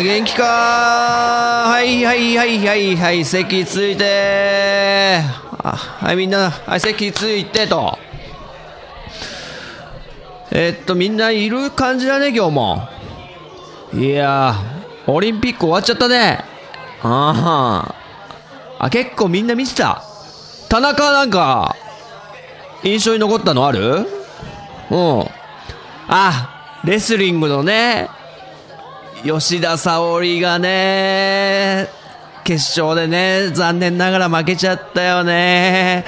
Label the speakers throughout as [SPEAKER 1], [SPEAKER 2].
[SPEAKER 1] 元気か？はいはいはいはいはい席ついて。はいみんなはい席ついてと。えっとみんないる感じだね今日も。いやーオリンピック終わっちゃったね。あああ結構みんな見てた。田中なんか印象に残ったのある？うん。あ、レスリングのね、吉田沙保里がね、決勝でね、残念ながら負けちゃったよね。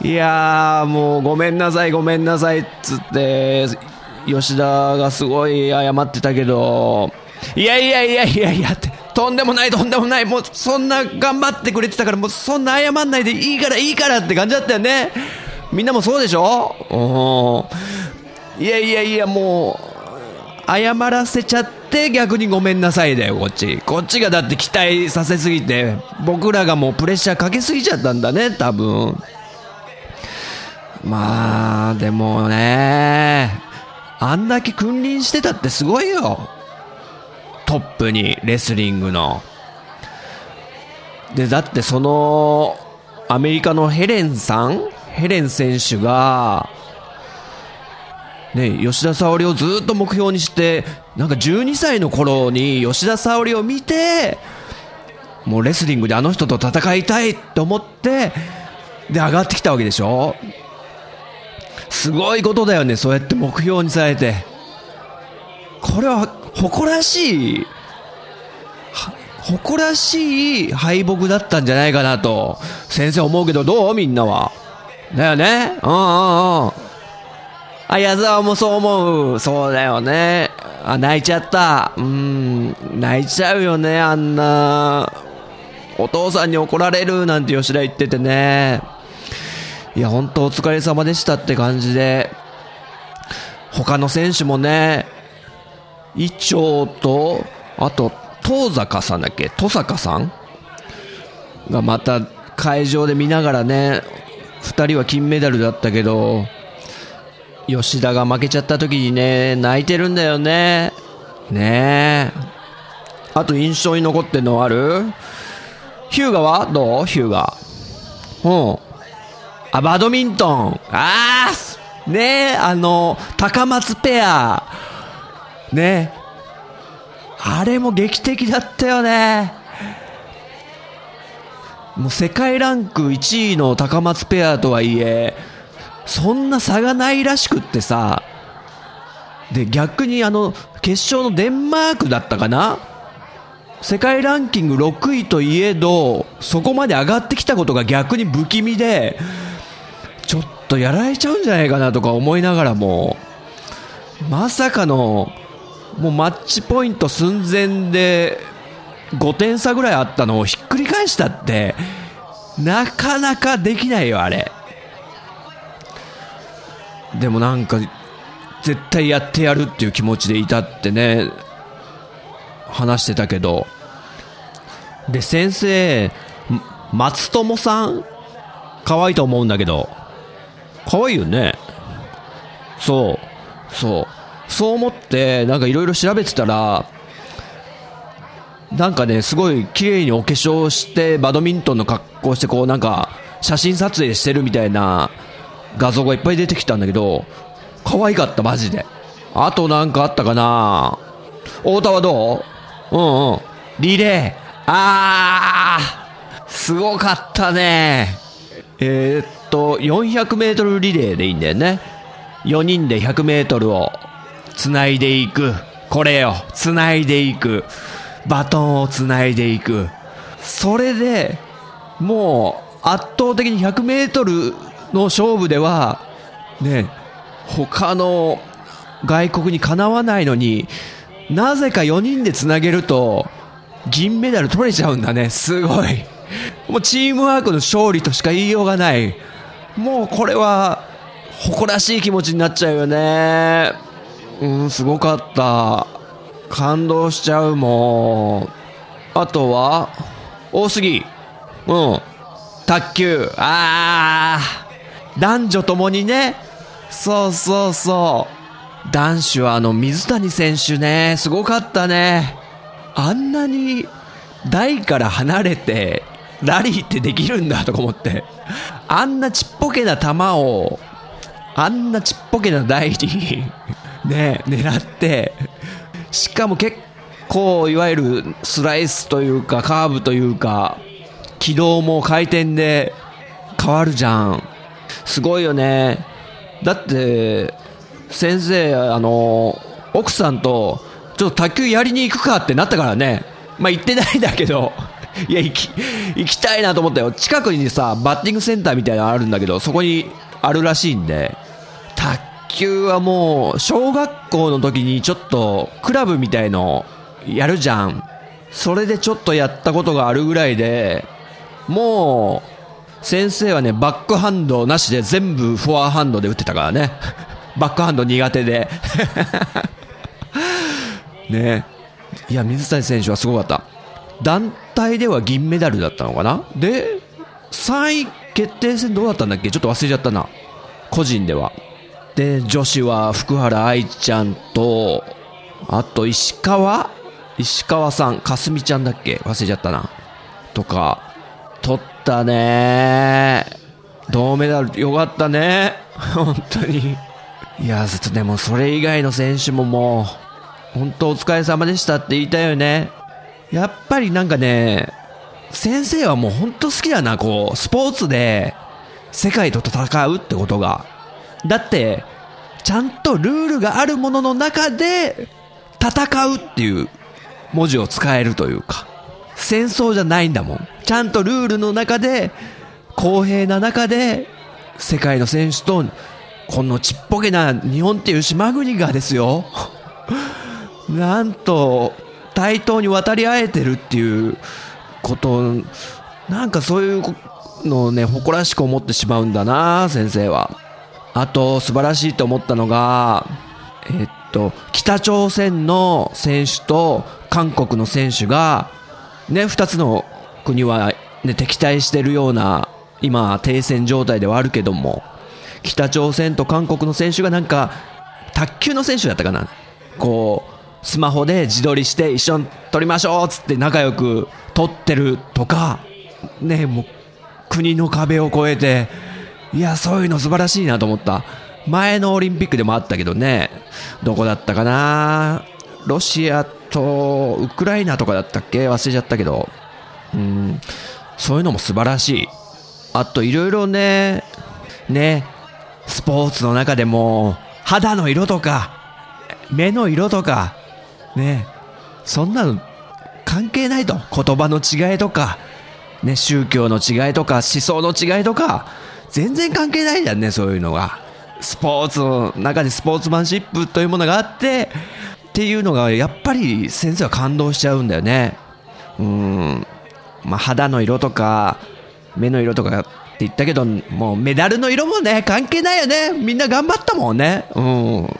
[SPEAKER 1] いやー、もうごめんなさい、ごめんなさいっつって、吉田がすごい謝ってたけど、いやいやいやいやいやって、とんでもない、とんでもない、もうそんな頑張ってくれてたから、もうそんな謝んないでいいから、いいからって感じだったよね。みんなもそうでしょ？うん。いやいやいや、もう、謝らせちゃって逆にごめんなさいだよ、こっち。こっちがだって期待させすぎて、僕らがもうプレッシャーかけすぎちゃったんだね、多分。まあ、でもね、あんだけ君臨してたってすごいよ。トップに、レスリングの。で、だってその、アメリカのヘレンさん？ヘレン選手が、ね、吉田沙保里をずっと目標にして、なんか12歳の頃に吉田沙保里を見て、もうレスリングであの人と戦いたいって思って、で、上がってきたわけでしょすごいことだよね、そうやって目標にされて。これは誇らしい、誇らしい敗北だったんじゃないかなと、先生思うけどどう？みんなは。だよね？うんうんうん。あ、矢沢もそう思う。そうだよね。あ、泣いちゃった。うん、泣いちゃうよね、あんな。お父さんに怒られるなんて吉田言っててね。いや、本当お疲れ様でしたって感じで。他の選手もね、伊調と、あと、東坂さんだっけ？登坂さん？がまた会場で見ながらね、二人は金メダルだったけど、吉田が負けちゃった時にね、泣いてるんだよね。ねえ。あと印象に残ってんのある？ヒューガはどう？ヒューガ。うん。あ、バドミントン。ああねえ、あの、高松ペア。ねえ。あれも劇的だったよね。もう世界ランク1位の高松ペアとはいえ、そんな差がないらしくってさ、で、逆にあの、決勝のデンマークだったかな？世界ランキング6位といえど、そこまで上がってきたことが逆に不気味で、ちょっとやられちゃうんじゃないかなとか思いながらも、まさかの、もうマッチポイント寸前で、5点差ぐらいあったのをひっくり返したって、なかなかできないよ、あれ。でもなんか、絶対やってやるっていう気持ちでいたってね、話してたけど。で、先生、松友さん？可愛いと思うんだけど。可愛いよね。そう。そう。そう思って、なんかいろいろ調べてたら、なんかね、すごい綺麗にお化粧して、バドミントンの格好して、こうなんか、写真撮影してるみたいな画像がいっぱい出てきたんだけど、可愛かった、マジで。あとなんかあったかな？太田はどう？うんうん。リレー。あーすごかったね。えーっと、400メートルリレーでいいんだよね。4人で100メートルを繋いでいく。これよ。繋いでいく。バトンを繋いでいく。それで、もう圧倒的に100メートルの勝負では、ね、他の外国にかなわないのに、なぜか4人でつなげると、銀メダル取れちゃうんだね。すごい。もうチームワークの勝利としか言いようがない。もうこれは、誇らしい気持ちになっちゃうよね。うん、すごかった。感動しちゃうもん。あとは、大杉。うん。卓球。あー。男女ともにね。そうそうそう。男子はあの水谷選手ね、すごかったね。あんなに台から離れてラリーってできるんだとか思って。あんなちっぽけな球を、あんなちっぽけな台にね、狙って、しかも結構いわゆるスライスというかカーブというか、軌道も回転で変わるじゃん。すごいよね。だって、先生、あの、奥さんと、ちょっと卓球やりに行くかってなったからね。まあ行ってないんだけど、いや、行き、行きたいなと思ったよ。近くにさ、バッティングセンターみたいなのあるんだけど、そこにあるらしいんで、卓球はもう、小学校の時にちょっと、クラブみたいのやるじゃん。それでちょっとやったことがあるぐらいで、もう、先生はね、バックハンドなしで全部フォアハンドで打ってたからね。バックハンド苦手で。ねいや、水谷選手はすごかった。団体では銀メダルだったのかな？で、3位決定戦どうだったんだっけ？ちょっと忘れちゃったな。個人では。で、女子は福原愛ちゃんと、あと石川？石川さん、かすみちゃんだっけ？忘れちゃったな。とか、取ったね銅メダルよかったね。本当に。いやちょっと、でもそれ以外の選手ももう、本当お疲れ様でしたって言いたいよね。やっぱりなんかね、先生はもう本当好きだな、こう、スポーツで世界と戦うってことが。だって、ちゃんとルールがあるものの中で戦うっていう文字を使えるというか、戦争じゃないんだもん。ちゃんとルールの中で、公平な中で、世界の選手と、このちっぽけな日本っていう島国がですよ。なんと、対等に渡り合えてるっていうこと、なんかそういうのをね、誇らしく思ってしまうんだな、先生は。あと、素晴らしいと思ったのが、えっと、北朝鮮の選手と韓国の選手が、ね、二つの国は、ね、敵対しているような、今、停戦状態ではあるけども、北朝鮮と韓国の選手がなんか、卓球の選手だったかな。こう、スマホで自撮りして一緒に撮りましょうっつって仲良く撮ってるとか、ね、もう国の壁を越えて、いや、そういうの素晴らしいなと思った。前のオリンピックでもあったけどね、どこだったかなロシアとウクライナとかだったっけ？忘れちゃったけど、うん、そういうのも素晴らしい。あといろいろね、ね、スポーツの中でも肌の色とか、目の色とか、ねそんなの関係ないと。言葉の違いとか、ね、宗教の違いとか、思想の違いとか、全然関係ないじゃんね、そういうのが。スポーツの中でスポーツマンシップというものがあって、っていうのが、やっぱり先生は感動しちゃうんだよね。うん。まあ、肌の色とか、目の色とかって言ったけど、もうメダルの色もね、関係ないよね。みんな頑張ったもんね。うん。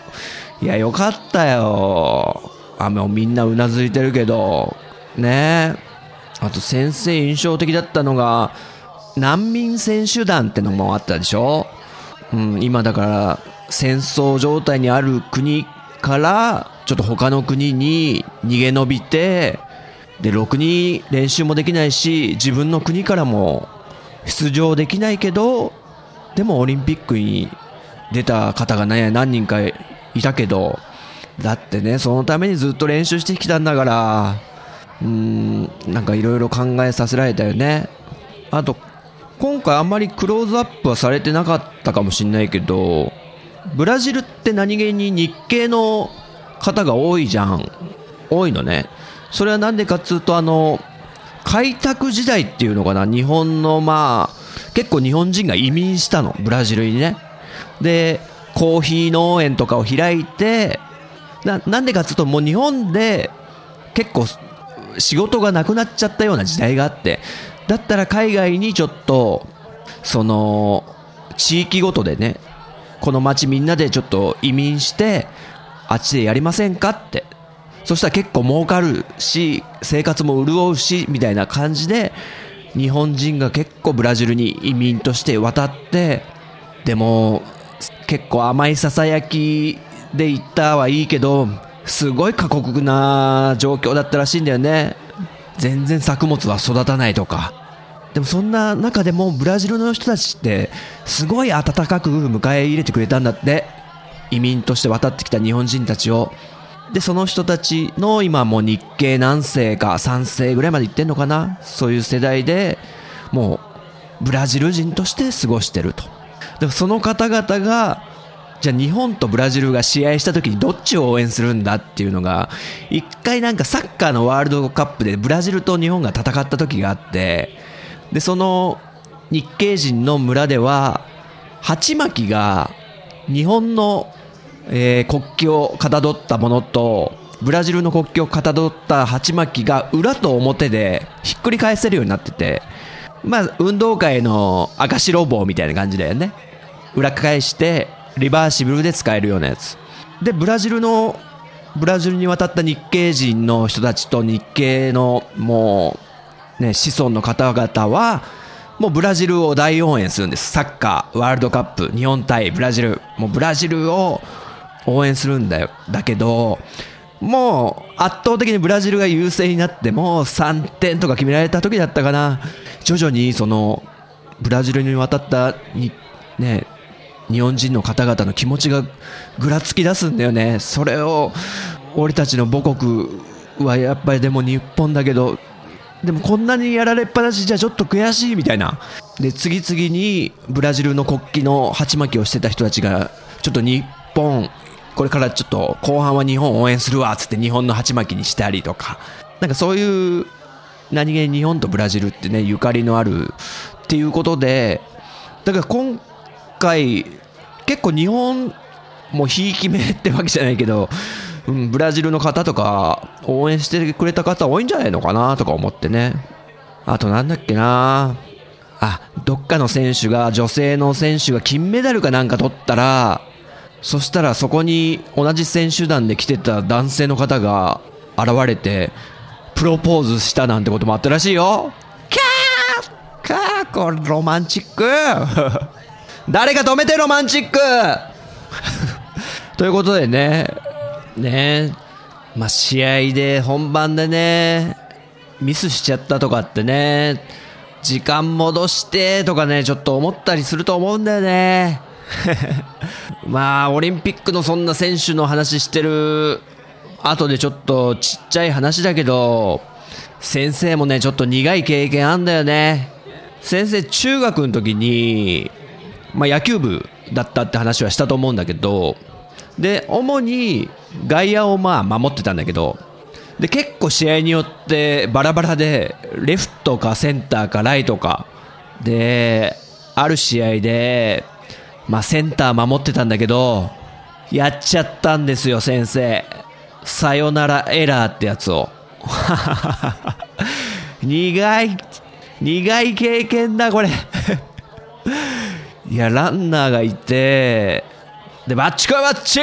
[SPEAKER 1] いや、よかったよ。あもうみんなうなずいてるけど、ねあと先生印象的だったのが、難民選手団ってのもあったでしょうん、今だから戦争状態にある国からちょっと他の国に逃げ延びて、で、ろくに練習もできないし、自分の国からも出場できないけど、でもオリンピックに出た方がね、何人かいたけど、だってね、そのためにずっと練習してきたんだから、うーん、なんかいろいろ考えさせられたよね。あと、今回あんまりクローズアップはされてなかったかもしんないけど、ブラジルって何気に日系の方が多いじゃん。多いのね。それはなんでかっつうと、あの、開拓時代っていうのかな、日本のまあ、結構日本人が移民したの、ブラジルにね。で、コーヒー農園とかを開いて、ななんでかっつうと、もう日本で結構仕事がなくなっちゃったような時代があって、だったら海外にちょっと、その、地域ごとでね、この町みんなでちょっと移民して、あっちでやりませんかって。そしたら結構儲かるし、生活も潤うし、みたいな感じで、日本人が結構ブラジルに移民として渡って、でも、結構甘い囁きで行ったはいいけど、すごい過酷な状況だったらしいんだよね。全然作物は育たないとか。でもそんな中でもブラジルの人たちってすごい温かく迎え入れてくれたんだって。移民として渡ってきた日本人たちを。で、その人たちの今も日系何世か3世ぐらいまで行ってんのかな？そういう世代でもうブラジル人として過ごしてると。でもその方々がじゃあ日本とブラジルが試合した時にどっちを応援するんだっていうのが、一回なんかサッカーのワールドカップでブラジルと日本が戦った時があって、で、その日系人の村では、鉢巻きが日本の、えー、国旗をかたどったものと、ブラジルの国旗をかたどった鉢巻きが裏と表でひっくり返せるようになってて、まあ、運動会の赤白棒みたいな感じだよね。裏返して、リバーシブルで使えるようなやつ。で、ブラジルの、ブラジルに渡った日系人の人たちと日系のもう、ね、子孫の方々は、もうブラジルを大応援するんです。サッカー、ワールドカップ、日本対ブラジル。もうブラジルを応援するんだよ。だけど、もう圧倒的にブラジルが優勢になっても3点とか決められた時だったかな。徐々にその、ブラジルに渡ったね、日本人の方々の気持ちがぐらつき出すんだよね。それを、俺たちの母国はやっぱりでも日本だけど、でもこんなにやられっぱなしじゃちょっと悔しいみたいな。で、次々にブラジルの国旗の鉢巻きをしてた人たちが、ちょっと日本、これからちょっと後半は日本応援するわっつって日本の鉢巻きにしたりとか、なんかそういう何気に日本とブラジルってね、ゆかりのあるっていうことで、だから今回、結構日本もひいき目ってわけじゃないけど、うん、ブラジルの方とか応援してくれた方多いんじゃないのかなとか思ってね。あとなんだっけな。あ、どっかの選手が、女性の選手が金メダルかなんか取ったら、そしたらそこに同じ選手団で来てた男性の方が現れて、プロポーズしたなんてこともあったらしいよ。キャーカーこれロマンチック。誰か止めてロマンチック？ということでね、ねまあ、試合で本番でね、ミスしちゃったとかってね、時間戻してとかね、ちょっと思ったりすると思うんだよね。まあ、オリンピックのそんな選手の話してる後でちょっとちっちゃい話だけど、先生もね、ちょっと苦い経験あんだよね。先生、中学の時に、まあ、野球部だったって話はしたと思うんだけど、で、主に外野をまあ守ってたんだけど、で、結構試合によってバラバラで、レフトかセンターかライトか、で、ある試合で、まあセンター守ってたんだけど、やっちゃったんですよ、先生。さよならエラーってやつを。苦い、苦い経験だ、これいや、ランナーがいて、で、バッチ来いバッチっ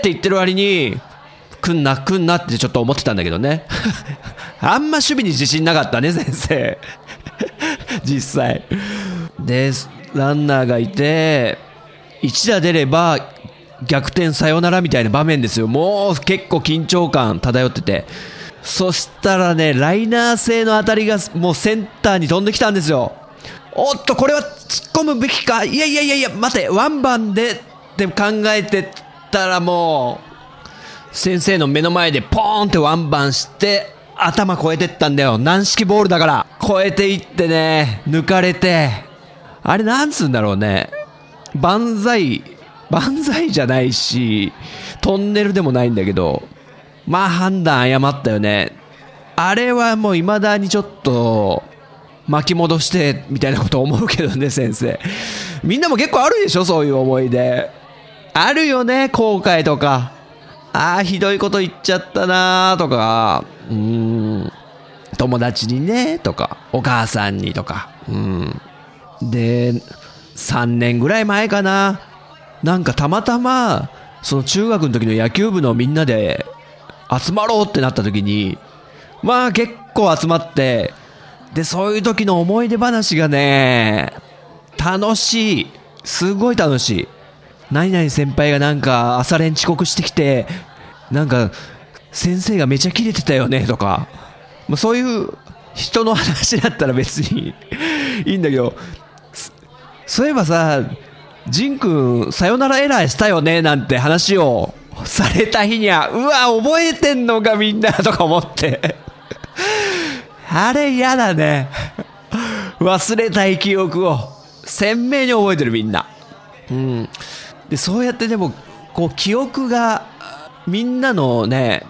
[SPEAKER 1] て言ってる割に、来んな、来んなってちょっと思ってたんだけどね。あんま守備に自信なかったね、先生。実際。で、ランナーがいて、1打出れば逆転サヨナラみたいな場面ですよ。もう結構緊張感漂ってて。そしたらね、ライナー性の当たりがもうセンターに飛んできたんですよ。おっと、これは突っ込むべきか？いやいやいやいや、待て、ワンバンでって考えてたらもう、先生の目の前でポーンってワンバンして、頭越えてったんだよ。軟式ボールだから。越えていってね、抜かれて、あれなんつうんだろうね。万歳万歳じゃないし、トンネルでもないんだけど、まあ判断誤ったよね。あれはもう未だにちょっと、巻き戻してみたいなこと思うけどね、先生。みんなも結構あるでしょ、そういう思い出。あるよね、後悔とか。ああ、ひどいこと言っちゃったなーとか、うーん、友達にね、とか、お母さんにとか、うん。で、3年ぐらい前かな。なんかたまたま、その中学の時の野球部のみんなで集まろうってなった時に、まあ結構集まって、で、そういう時の思い出話がね、楽しい。すごい楽しい。何々先輩がなんか朝練遅刻してきて、なんか先生がめちゃキレてたよねとか、まあ、そういう人の話だったら別に いいんだけど、そういえばさ、ジン君、さよならエラーしたよねなんて話をされた日には、うわ、覚えてんのかみんなとか思って。あれ嫌だね。忘れたい記憶を鮮明に覚えてるみんな。うん。で、そうやってでも、こう、記憶が、みんなのね、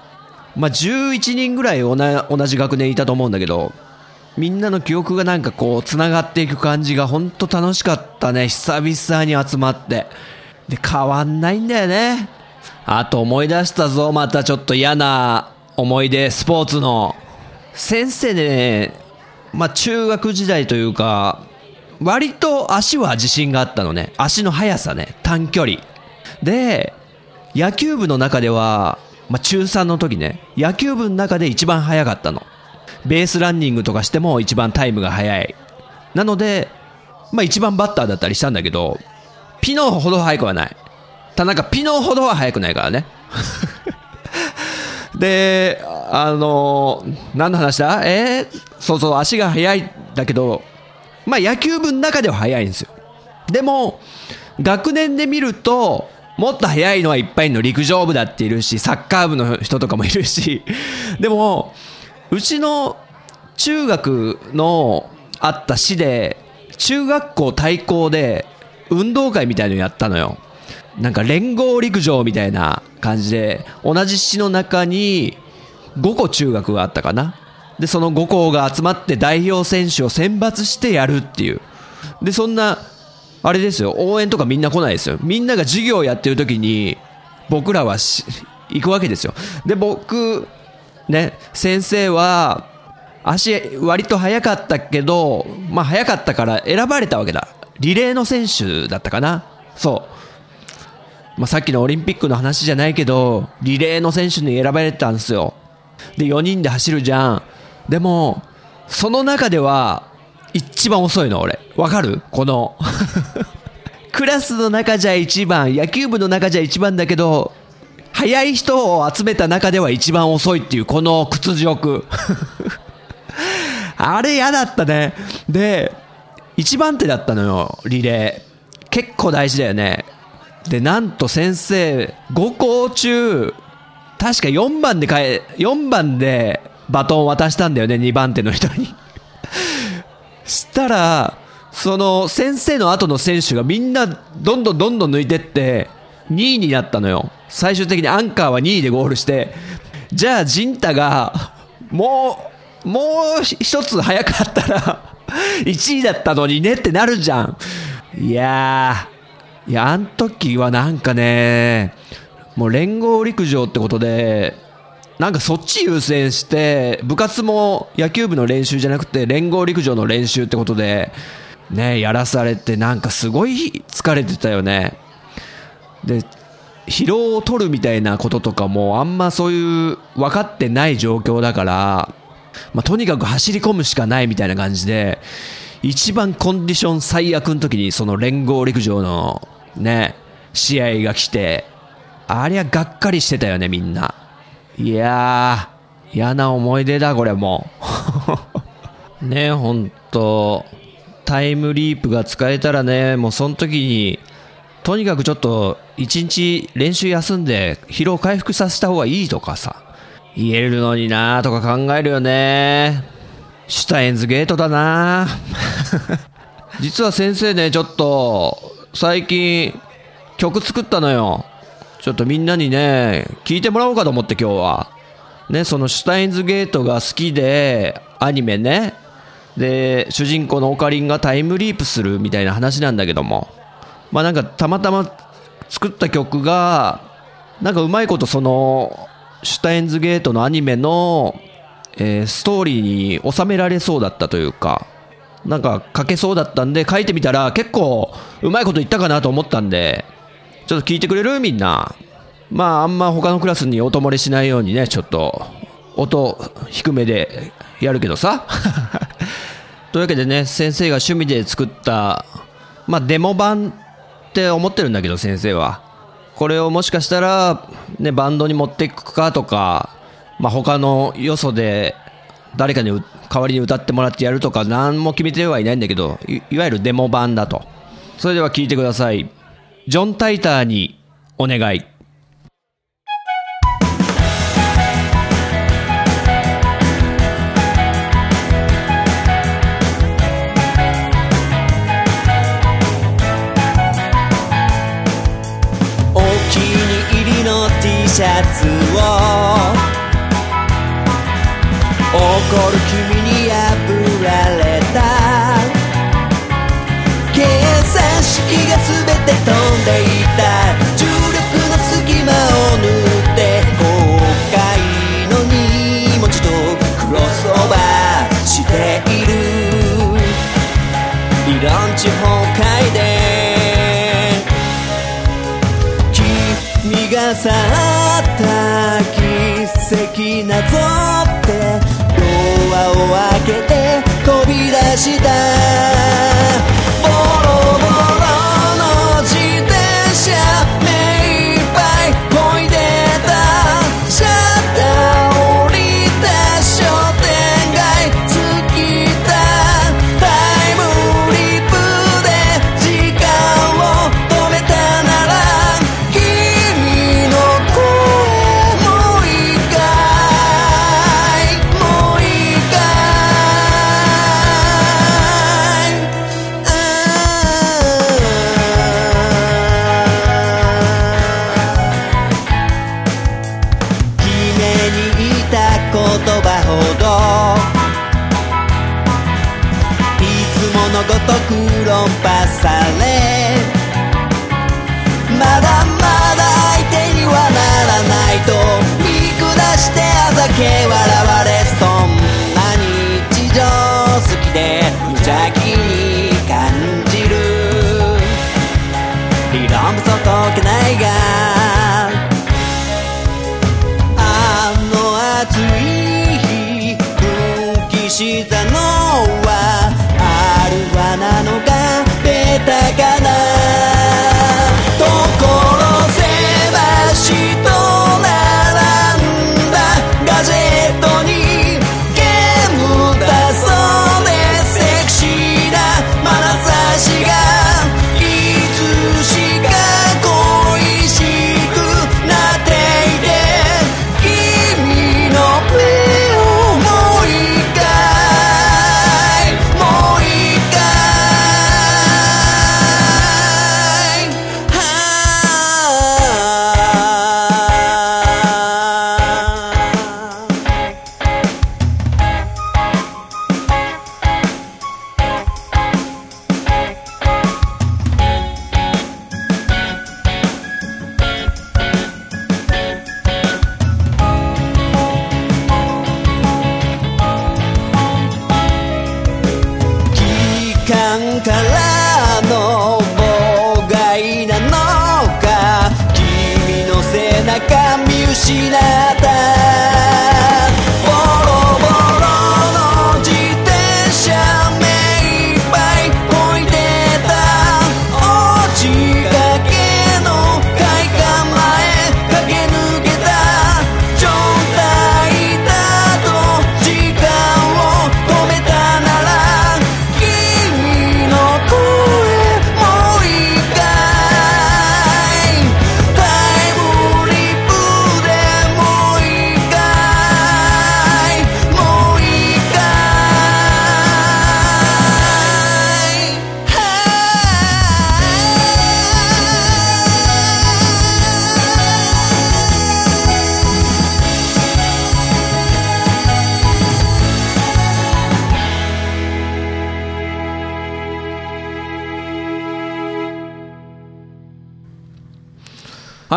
[SPEAKER 1] まあ、11人ぐらい同じ学年いたと思うんだけど、みんなの記憶がなんかこう、つながっていく感じが本当楽しかったね。久々に集まって。で、変わんないんだよね。あと思い出したぞ、またちょっと嫌な思い出、スポーツの。先生ね、まあ、中学時代というか、割と足は自信があったのね。足の速さね。短距離。で、野球部の中では、まあ、中3の時ね、野球部の中で一番速かったの。ベースランニングとかしても一番タイムが速い。なので、まあ一番バッターだったりしたんだけど、ピノほど速くはない。ただなんかピノほどは速くないからね。で、あの何の話だ？えー？そうそう、足が速いだけど、まあ野球部の中では速いんですよ。でも、学年で見ると、もっと速いのはいっぱいの陸上部だっているし、サッカー部の人とかもいるし、でも、うちの中学のあった市で、中学校対抗で運動会みたいのやったのよ。なんか連合陸上みたいな感じで、同じ市の中に5個中学があったかな。で、その5校が集まって代表選手を選抜してやるっていう。で、そんな、あれですよ、応援とかみんな来ないですよ。みんなが授業やってる時に、僕らは行くわけですよ。で、僕、ね、先生は、足割と速かったけど、まあ速かったから選ばれたわけだ。リレーの選手だったかな。そう。まあさっきのオリンピックの話じゃないけど、リレーの選手に選ばれたんですよ。で、4人で走るじゃん。でも、その中では、一番遅いの、俺。わかる？この。クラスの中じゃ一番、野球部の中じゃ一番だけど、速い人を集めた中では一番遅いっていう、この屈辱。あれ嫌だったね。で、一番手だったのよ、リレー。結構大事だよね。で、なんと先生、5校中、確か4番でかえ、4番でバトンを渡したんだよね、2番手の人に。したら、その先生の後の選手がみんなどんどんどんどん抜いてって、2位になったのよ。最終的にアンカーは2位でゴールして、じゃあ、ジンタが、もう、もう一つ早かったら、1位だったのにねってなるじゃん。いやー、いや、あん時はなんかね、もう連合陸上ってことで、なんかそっち優先して、部活も野球部の練習じゃなくて連合陸上の練習ってことで、ね、やらされてなんかすごい疲れてたよね。で、疲労を取るみたいなこととかもあんまそういう分かってない状況だから、まあ、とにかく走り込むしかないみたいな感じで、一番コンディション最悪の時にその連合陸上のね、試合が来て、ありゃがっかりしてたよねみんな。いやー、嫌な思い出だこれもう。ねほんと、タイムリープが使えたらね、もうその時に、とにかくちょっと一日練習休んで疲労回復させた方がいいとかさ、言えるのになーとか考えるよね。シュタインズゲートだな 実は先生ね、ちょっと、最近、曲作ったのよ。ちょっとみんなにね、聞いてもらおうかと思って今日は。ね、そのシュタインズゲートが好きで、アニメね。で、主人公のオカリンがタイムリープするみたいな話なんだけども。まあなんかたまたま作った曲が、なんかうまいことその、シュタインズゲートのアニメの、えー、ストーリーに収められそうだったというか、なんか書けそうだったんで書いてみたら結構うまいこと言ったかなと思ったんで、ちょっと聞いてくれる？みんな。まああんま他のクラスに音漏れしないようにね、ちょっと音低めでやるけどさ。というわけでね、先生が趣味で作った、まあデモ版って思ってるんだけど先生は。これをもしかしたら、ね、バンドに持っていくかとか、まあ、他のよそで誰かに代わりに歌ってもらってやるとか何も決めてはいないんだけどいいわゆるデモ版だとそれでは聴いてくださいジョン・タイターにお願い。
[SPEAKER 2] 去った奇跡なぞってドアを開けて飛び出した。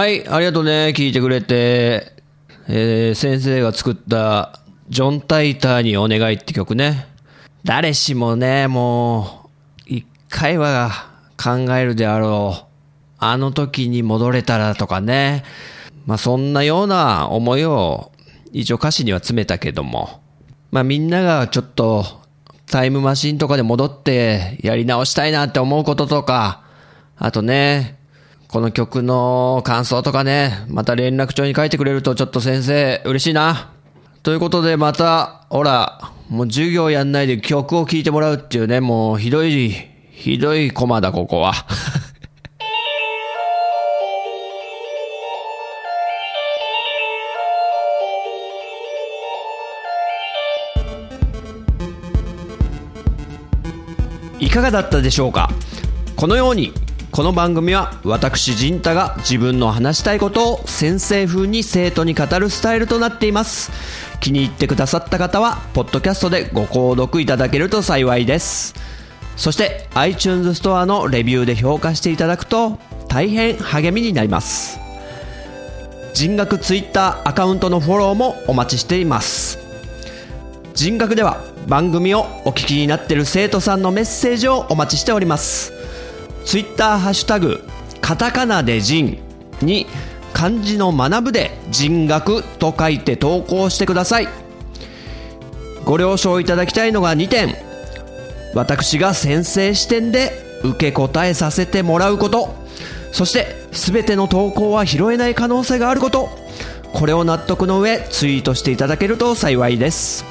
[SPEAKER 1] はい、ありがとうね。聞いてくれて。えー先生が作った、ジョン・タイターにお願いって曲ね。誰しもね、もう、一回は考えるであろう。あの時に戻れたらとかね。まあそんなような思いを一応歌詞には詰めたけども。まあみんながちょっとタイムマシンとかで戻ってやり直したいなって思うこととか、あとね、この曲の感想とかね、また連絡帳に書いてくれるとちょっと先生嬉しいな。ということでまた、ほら、もう授業やんないで曲を聴いてもらうっていうね、もうひどい、ひどいコマだ、ここは。いかがだったでしょうか？このようにこの番組は私陣太が自分の話したいことを先生風に生徒に語るスタイルとなっています。気に入ってくださった方はポッドキャストでご購読いただけると幸いです。そして iTunes ストアのレビューで評価していただくと大変励みになります。人学 Twitter アカウントのフォローもお待ちしています。人学では番組をお聞きになっている生徒さんのメッセージをお待ちしております。ツイッターハッシュタグカタカナで人に漢字の学ぶで人学と書いて投稿してください。ご了承いただきたいのが2点。私が先生視点で受け答えさせてもらうこと。そして全ての投稿は拾えない可能性があること。これを納得の上ツイートしていただけると幸いです。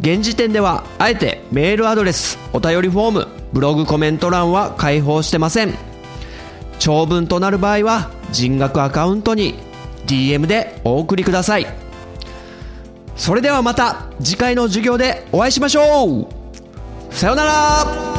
[SPEAKER 1] 現時点ではあえてメールアドレスお便りフォームブログコメント欄は開放してません。長文となる場合は人学アカウントに DM でお送りください。それではまた次回の授業でお会いしましょう。さようなら。